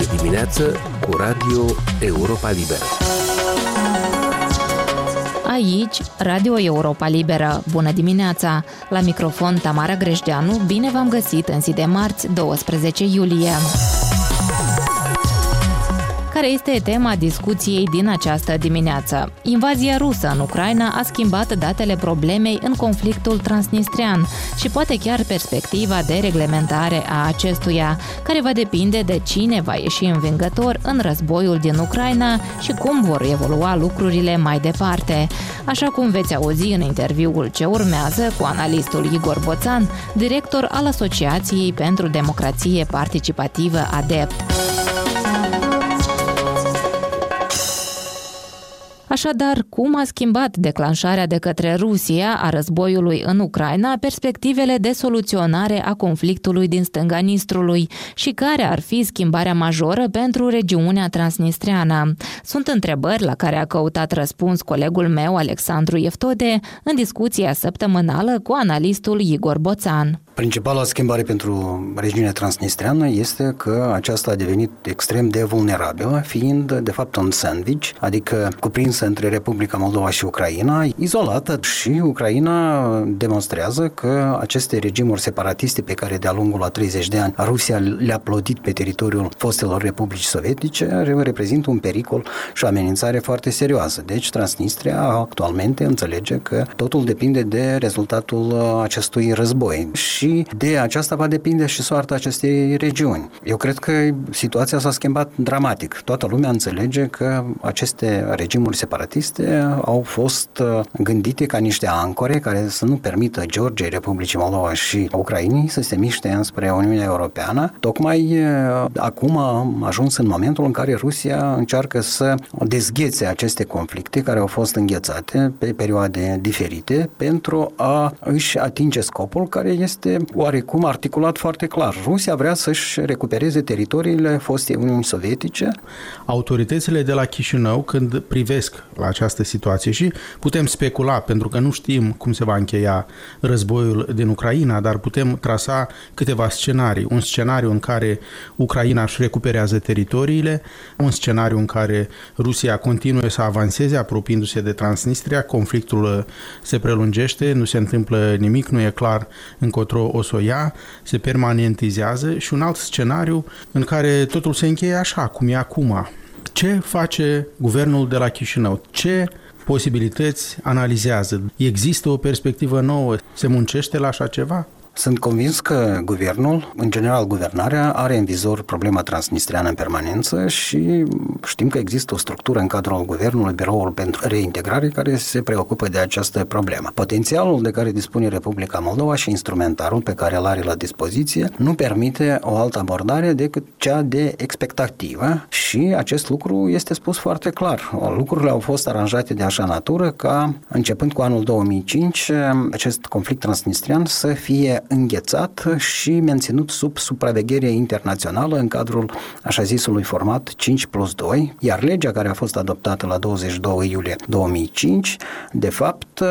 Este dimineață cu Radio Europa Liberă. Aici, Radio Europa Liberă. Bună dimineața! La microfon Tamara Greșdeanu, bine v-am găsit în zi de marți, 12 iulie care este tema discuției din această dimineață. Invazia rusă în Ucraina a schimbat datele problemei în conflictul transnistrian și poate chiar perspectiva de reglementare a acestuia, care va depinde de cine va ieși învingător în războiul din Ucraina și cum vor evolua lucrurile mai departe. Așa cum veți auzi în interviul ce urmează cu analistul Igor Boțan, director al Asociației pentru Democrație Participativă ADEPT. Așadar, cum a schimbat declanșarea de către Rusia a războiului în Ucraina perspectivele de soluționare a conflictului din stânga Nistrului și care ar fi schimbarea majoră pentru regiunea transnistreană? Sunt întrebări la care a căutat răspuns colegul meu Alexandru Eftode în discuția săptămânală cu analistul Igor Boțan. Principala schimbare pentru regiunea transnistreană este că aceasta a devenit extrem de vulnerabilă, fiind de fapt un sandwich, adică cuprinsă între Republica Moldova și Ucraina, izolată și Ucraina demonstrează că aceste regimuri separatiste pe care de-a lungul a 30 de ani Rusia le-a plodit pe teritoriul fostelor republici sovietice reprezintă un pericol și o amenințare foarte serioasă. Deci Transnistria actualmente înțelege că totul depinde de rezultatul acestui război și de aceasta va depinde și soarta acestei regiuni. Eu cred că situația s-a schimbat dramatic. Toată lumea înțelege că aceste regimuri separatiste au fost uh, gândite ca niște ancore care să nu permită Georgiei, Republicii Moldova și Ucrainei să se miște înspre Uniunea Europeană. Tocmai uh, acum am ajuns în momentul în care Rusia încearcă să dezghețe aceste conflicte care au fost înghețate pe perioade diferite pentru a își atinge scopul care este oarecum articulat foarte clar. Rusia vrea să-și recupereze teritoriile fostei Uniuni Sovietice. Autoritățile de la Chișinău, când privesc la această situație și putem specula, pentru că nu știm cum se va încheia războiul din Ucraina, dar putem trasa câteva scenarii. Un scenariu în care Ucraina își recuperează teritoriile, un scenariu în care Rusia continuă să avanseze, apropiindu-se de Transnistria, conflictul se prelungește, nu se întâmplă nimic, nu e clar încotro o să o ia, se permanentizează și un alt scenariu în care totul se încheie așa, cum e acum. Ce face guvernul de la Chișinău? Ce posibilități analizează? Există o perspectivă nouă? Se muncește la așa ceva? Sunt convins că guvernul, în general guvernarea, are în vizor problema transnistriană în permanență și știm că există o structură în cadrul guvernului, Biroul pentru Reintegrare, care se preocupă de această problemă. Potențialul de care dispune Republica Moldova și instrumentarul pe care îl are la dispoziție nu permite o altă abordare decât cea de expectativă și acest lucru este spus foarte clar. Lucrurile au fost aranjate de așa natură ca, începând cu anul 2005, acest conflict transnistrian să fie înghețat și menținut sub supraveghere internațională în cadrul așa zisului format 5 plus 2, iar legea care a fost adoptată la 22 iulie 2005, de fapt,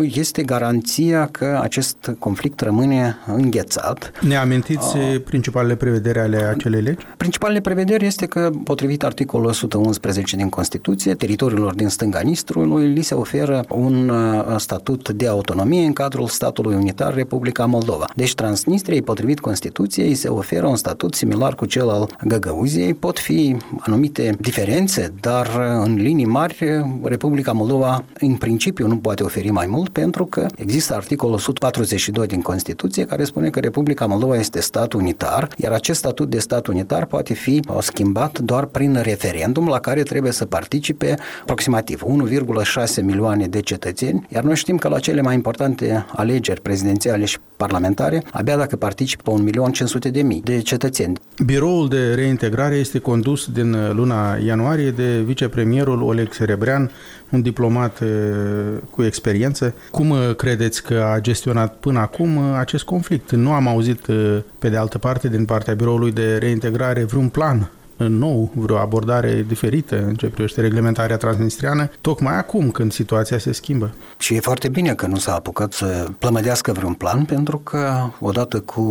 este garanția că acest conflict rămâne înghețat. Ne amintiți uh, principalele prevederi ale acelei legi? Principalele prevederi este că, potrivit articolul 111 din Constituție, teritoriilor din stânga Nistrului li se oferă un statut de autonomie în cadrul statului unitar Republica Moldova. Deci Transnistriei, potrivit Constituției, se oferă un statut similar cu cel al Găgăuziei. Pot fi anumite diferențe, dar în linii mari Republica Moldova în principiu nu poate oferi mai mult pentru că există articolul 142 din Constituție care spune că Republica Moldova este stat unitar, iar acest statut de stat unitar poate fi schimbat doar prin referendum la care trebuie să participe aproximativ 1,6 milioane de cetățeni, iar noi știm că la cele mai importante alegeri prezidențiale și parlamentare parlamentare, abia dacă participă 1.500.000 de mii de cetățeni. Biroul de reintegrare este condus din luna ianuarie de vicepremierul Oleg Serebrean, un diplomat cu experiență. Cum credeți că a gestionat până acum acest conflict? Nu am auzit, pe de altă parte, din partea biroului de reintegrare vreun plan nou, vreo abordare diferită în ce privește reglementarea transnistriană, tocmai acum când situația se schimbă. Și e foarte bine că nu s-a apucat să plămădească vreun plan, pentru că odată cu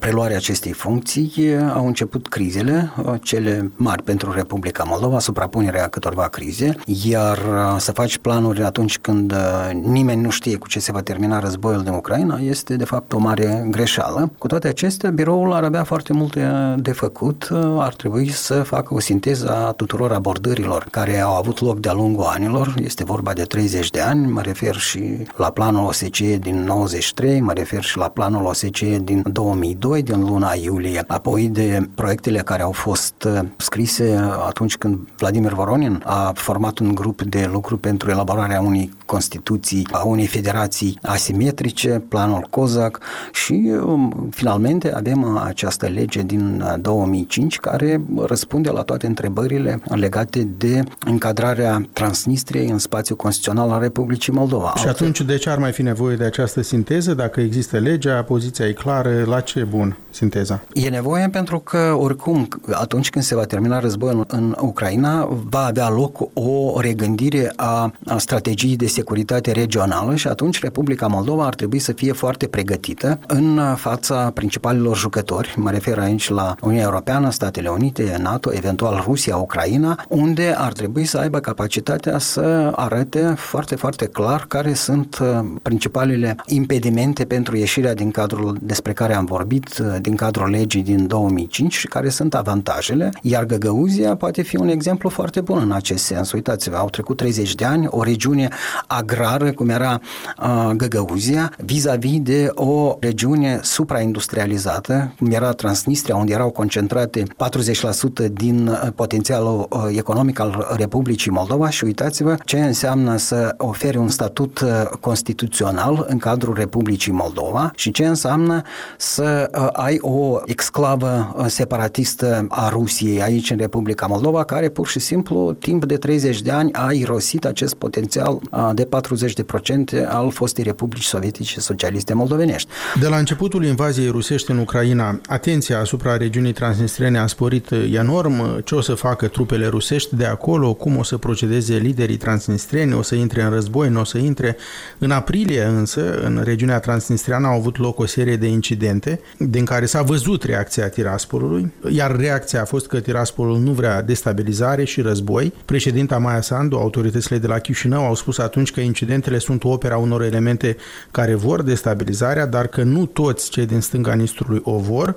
preluarea acestei funcții au început crizele, cele mari pentru Republica Moldova, suprapunerea câtorva crize, iar să faci planuri atunci când nimeni nu știe cu ce se va termina războiul din Ucraina este de fapt o mare greșeală. Cu toate acestea, biroul ar avea foarte multe de făcut, ar trebui să facă o sinteză a tuturor abordărilor care au avut loc de-a lungul anilor, este vorba de 30 de ani, mă refer și la planul OSCE din 93, mă refer și la planul OSCE din 2002, din luna iulie, apoi de proiectele care au fost uh, scrise atunci când Vladimir Voronin a format un grup de lucru pentru elaborarea unei Constituții, a unei federații asimetrice, planul COZAC și um, finalmente avem această lege din 2005 care răspunde la toate întrebările legate de încadrarea Transnistriei în spațiul constituțional al Republicii Moldova. Și atunci de ce ar mai fi nevoie de această sinteză? Dacă există legea, poziția e clară, la ce bun sinteza? E nevoie pentru că oricum atunci când se va termina războiul în Ucraina va avea loc o regândire a, a strategiei de securitate regională și atunci Republica Moldova ar trebui să fie foarte pregătită în fața principalilor jucători, mă refer aici la Uniunea Europeană, Statele Unite, NATO, eventual Rusia, Ucraina, unde ar trebui să aibă capacitatea să arate foarte, foarte clar care sunt uh, principalele impedimente pentru ieșirea din cadrul despre care am vorbit, uh, din cadrul legii din 2005 și care sunt avantajele, iar Găgăuzia poate fi un exemplu foarte bun în acest sens. Uitați-vă, au trecut 30 de ani, o regiune agrară, cum era uh, Găgăuzia, vis-a-vis de o regiune supraindustrializată, cum era Transnistria, unde erau concentrate 40% din uh, potențialul uh, economic al Republicii Moldova și uitați-vă ce înseamnă să oferi un statut uh, constituțional în cadrul Republicii Moldova și ce înseamnă să ai o exclavă separatistă a Rusiei aici în Republica Moldova, care pur și simplu timp de 30 de ani a irosit acest potențial de 40% al fostei Republici Sovietice Socialiste Moldovenești. De la începutul invaziei rusești în Ucraina, atenția asupra regiunii transnistrene a sporit enorm. Ce o să facă trupele rusești de acolo, cum o să procedeze liderii transnistreni, o să intre în război, nu o să intre. În aprilie însă, în regiunea transnistriană au avut loc o serie de incidente din care s-a văzut reacția Tiraspolului, iar reacția a fost că Tiraspolul nu vrea destabilizare și război. Președinta Maia Sandu, autoritățile de la Chișinău au spus atunci că incidentele sunt opera unor elemente care vor destabilizarea, dar că nu toți cei din stânga Nistrului o vor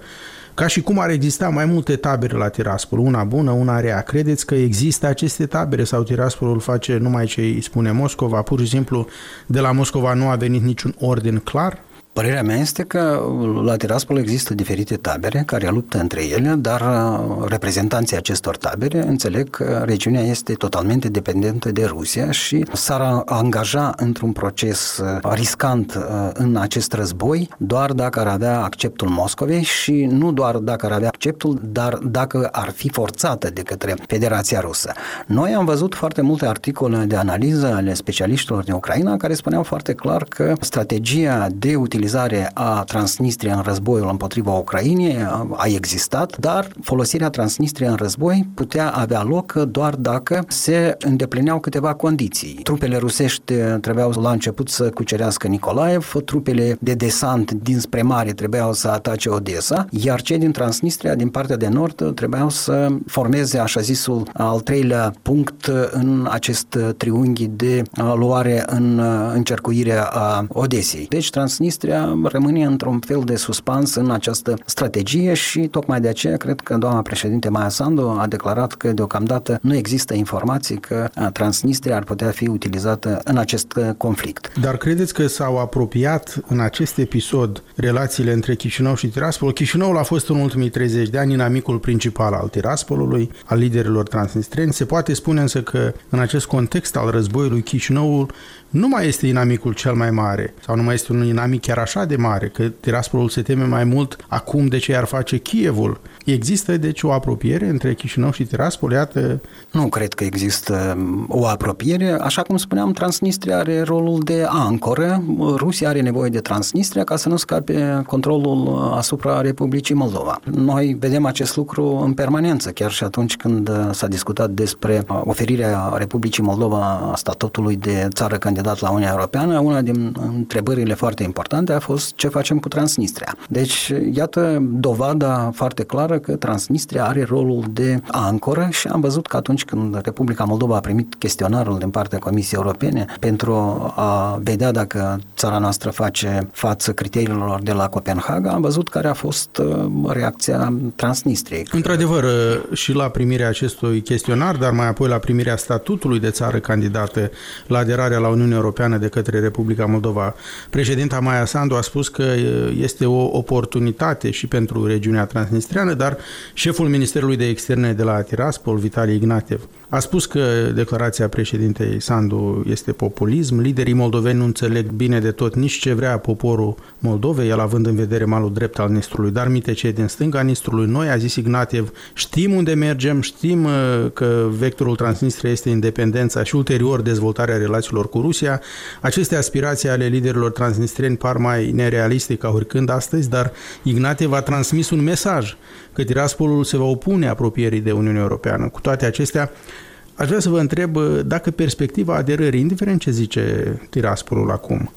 ca și cum ar exista mai multe tabere la Tiraspol, una bună, una rea. Credeți că există aceste tabere sau Tiraspolul face numai ce îi spune Moscova? Pur și simplu de la Moscova nu a venit niciun ordin clar? Părerea mea este că la Tiraspol există diferite tabere care luptă între ele, dar uh, reprezentanții acestor tabere înțeleg că regiunea este totalmente dependentă de Rusia și s-ar angaja într-un proces uh, riscant uh, în acest război doar dacă ar avea acceptul Moscovei și nu doar dacă ar avea acceptul, dar dacă ar fi forțată de către Federația Rusă. Noi am văzut foarte multe articole de analiză ale specialiștilor din Ucraina care spuneau foarte clar că strategia de utilizare utilizare a Transnistria în războiul împotriva Ucrainei a existat, dar folosirea Transnistriei în război putea avea loc doar dacă se îndeplineau câteva condiții. Trupele rusești trebuiau la început să cucerească Nicolaev, trupele de desant dinspre mare trebuiau să atace Odessa, iar cei din Transnistria, din partea de nord, trebuiau să formeze așa zisul al treilea punct în acest triunghi de luare în încercuirea a Odesei. Deci Transnistria rămâne într-un fel de suspans în această strategie și tocmai de aceea cred că doamna președinte Maia Sandu a declarat că deocamdată nu există informații că Transnistria ar putea fi utilizată în acest conflict. Dar credeți că s-au apropiat în acest episod relațiile între Chișinău și Tiraspol? Chișinăul a fost în ultimii 30 de ani inamicul principal al Tiraspolului, al liderilor transnistreni. Se poate spune însă că în acest context al războiului Chișinăul nu mai este inamicul cel mai mare sau nu mai este un inamic chiar chiar așa de mare, că Tiraspolul se teme mai mult acum de ce ar face Kievul. Există deci o apropiere între Chișinău și Tiraspol? Iată... Nu cred că există um, o apropiere. Așa cum spuneam, Transnistria are rolul de ancoră. Rusia are nevoie de Transnistria ca să nu scape controlul uh, asupra Republicii Moldova. Noi vedem acest lucru în permanență, chiar și atunci când uh, s-a discutat despre uh, oferirea Republicii Moldova a statutului de țară candidat la Uniunea Europeană, una din întrebările foarte importante a fost ce facem cu Transnistria. Deci, iată dovada foarte clară că Transnistria are rolul de ancoră și am văzut că atunci când Republica Moldova a primit chestionarul din partea Comisiei Europene pentru a vedea dacă țara noastră face față criteriilor de la Copenhaga, am văzut care a fost uh, reacția Transnistriei. Într-adevăr, uh, și la primirea acestui chestionar, dar mai apoi la primirea statutului de țară candidată la aderarea la Uniunea Europeană de către Republica Moldova, președinta Maia Sandu a spus că uh, este o oportunitate și pentru regiunea transnistriană, dar șeful Ministerului de Externe de la Tiraspol, Vitalie Ignatev, a spus că declarația președintei Sandu este populism, liderii moldoveni nu înțeleg bine de tot nici ce vrea poporul Moldovei, el având în vedere malul drept al Nistrului, dar mite ce din stânga Nistrului. Noi, a zis Ignatiev, știm unde mergem, știm uh, că vectorul Transnistria este independența și ulterior dezvoltarea relațiilor cu Rusia. Aceste aspirații ale liderilor transnistrieni par mai nerealiste ca oricând astăzi, dar Ignatiev a transmis un mesaj că Tiraspolul se va opune apropierii de Uniunea Europeană. Cu toate acestea, aș vrea să vă întreb uh, dacă perspectiva aderării, indiferent ce zice Tiraspolul acum,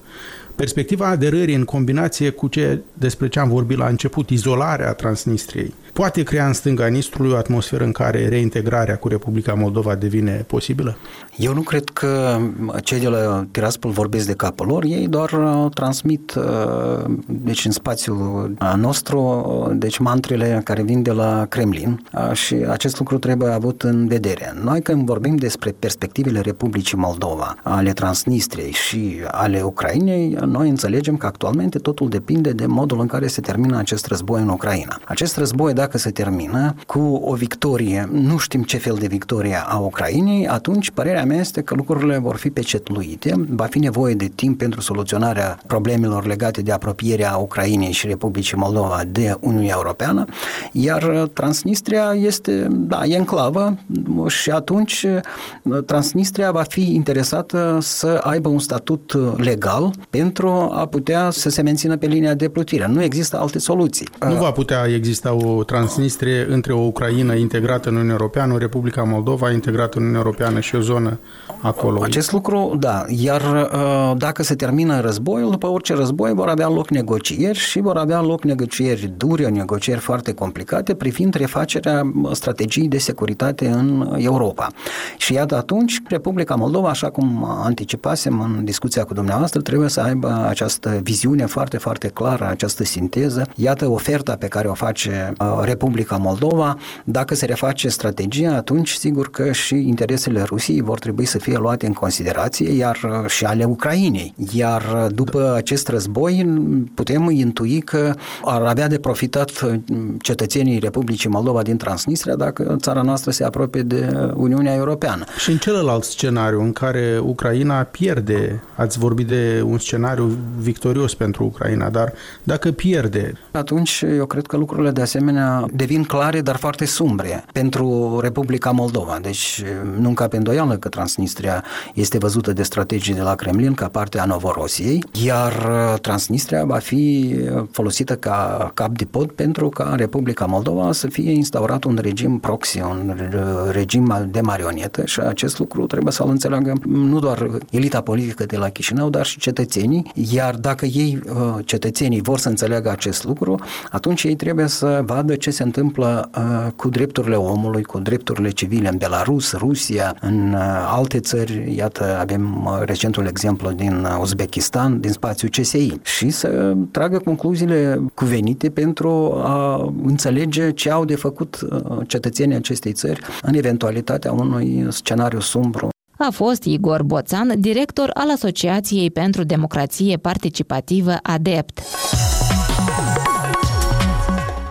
perspectiva aderării în combinație cu ce despre ce am vorbit la început, izolarea Transnistriei, poate crea în stânga Nistrului o atmosferă în care reintegrarea cu Republica Moldova devine posibilă? Eu nu cred că cei de la Tiraspol vorbesc de capul lor, ei doar uh, transmit uh, deci în spațiul uh, nostru deci mantrele care vin de la Kremlin și acest lucru trebuie avut în vedere. Noi când vorbim despre perspectivele Republicii Moldova, ale Transnistriei și ale Ucrainei, noi înțelegem că actualmente totul depinde de modul în care se termină acest război în Ucraina. Acest război, dacă se termină cu o victorie, nu știm ce fel de victorie a Ucrainei, atunci părerea mea este că lucrurile vor fi pecetluite, va fi nevoie de timp pentru soluționarea problemelor legate de apropierea Ucrainei și Republicii Moldova de Uniunea Europeană, iar Transnistria este, da, e enclavă și atunci Transnistria va fi interesată să aibă un statut legal pentru a putea să se mențină pe linia de plutire. Nu există alte soluții. Nu va putea exista o Transnistrie între o Ucraina integrată în Uniunea Europeană, o Republica Moldova integrată în Uniunea Europeană și o zonă acolo. Acest lucru, da. Iar uh, dacă se termină războiul, după orice război vor avea loc negocieri și vor avea loc negocieri dure, negocieri foarte complicate privind refacerea strategiei de securitate în Europa. Și iată atunci, Republica Moldova, așa cum anticipasem în discuția cu dumneavoastră, trebuie să aibă această viziune foarte, foarte clară, această sinteză. Iată oferta pe care o face uh, Republica Moldova. Dacă se reface strategia, atunci sigur că și interesele Rusiei vor trebui să fie luate în considerație, iar uh, și ale Ucrainei. Iar uh, după acest război putem intui că ar avea de profitat cetățenii Republicii Moldova din Transnistria dacă țara noastră se apropie de Uniunea Europeană. Și în celălalt scenariu în care Ucraina pierde, ați vorbit de un scenariu victorios pentru Ucraina, dar dacă pierde... Atunci eu cred că lucrurile de asemenea devin clare, dar foarte sumbre pentru Republica Moldova. Deci nu ca pe îndoială că Transnistria este văzută de strategii de la Kremlin ca parte a Novorosiei, iar Transnistria va fi folosită ca cap de pod pentru ca Republica Moldova să fie instaurat un regim proxy, un regim de marionetă și acest lucru trebuie să-l înțeleagă nu doar elita politică de la Chișinău, dar și cetățenii, iar dacă ei, uh, cetățenii, vor să înțeleagă acest lucru, atunci ei trebuie să vadă ce se întâmplă uh, cu drepturile omului, cu drepturile civile în Belarus, Rusia, în uh, alte țări. Iată, avem recentul exemplu din Uzbekistan, din spațiul CSI și să tragă concluziile cuvenite pentru a înțelege ce au de făcut cetățenii acestei țări în eventualitatea unui scenariu sumbru a fost Igor Boțan, director al Asociației pentru Democrație Participativă ADEPT.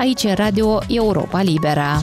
aici în Radio Europa Libera.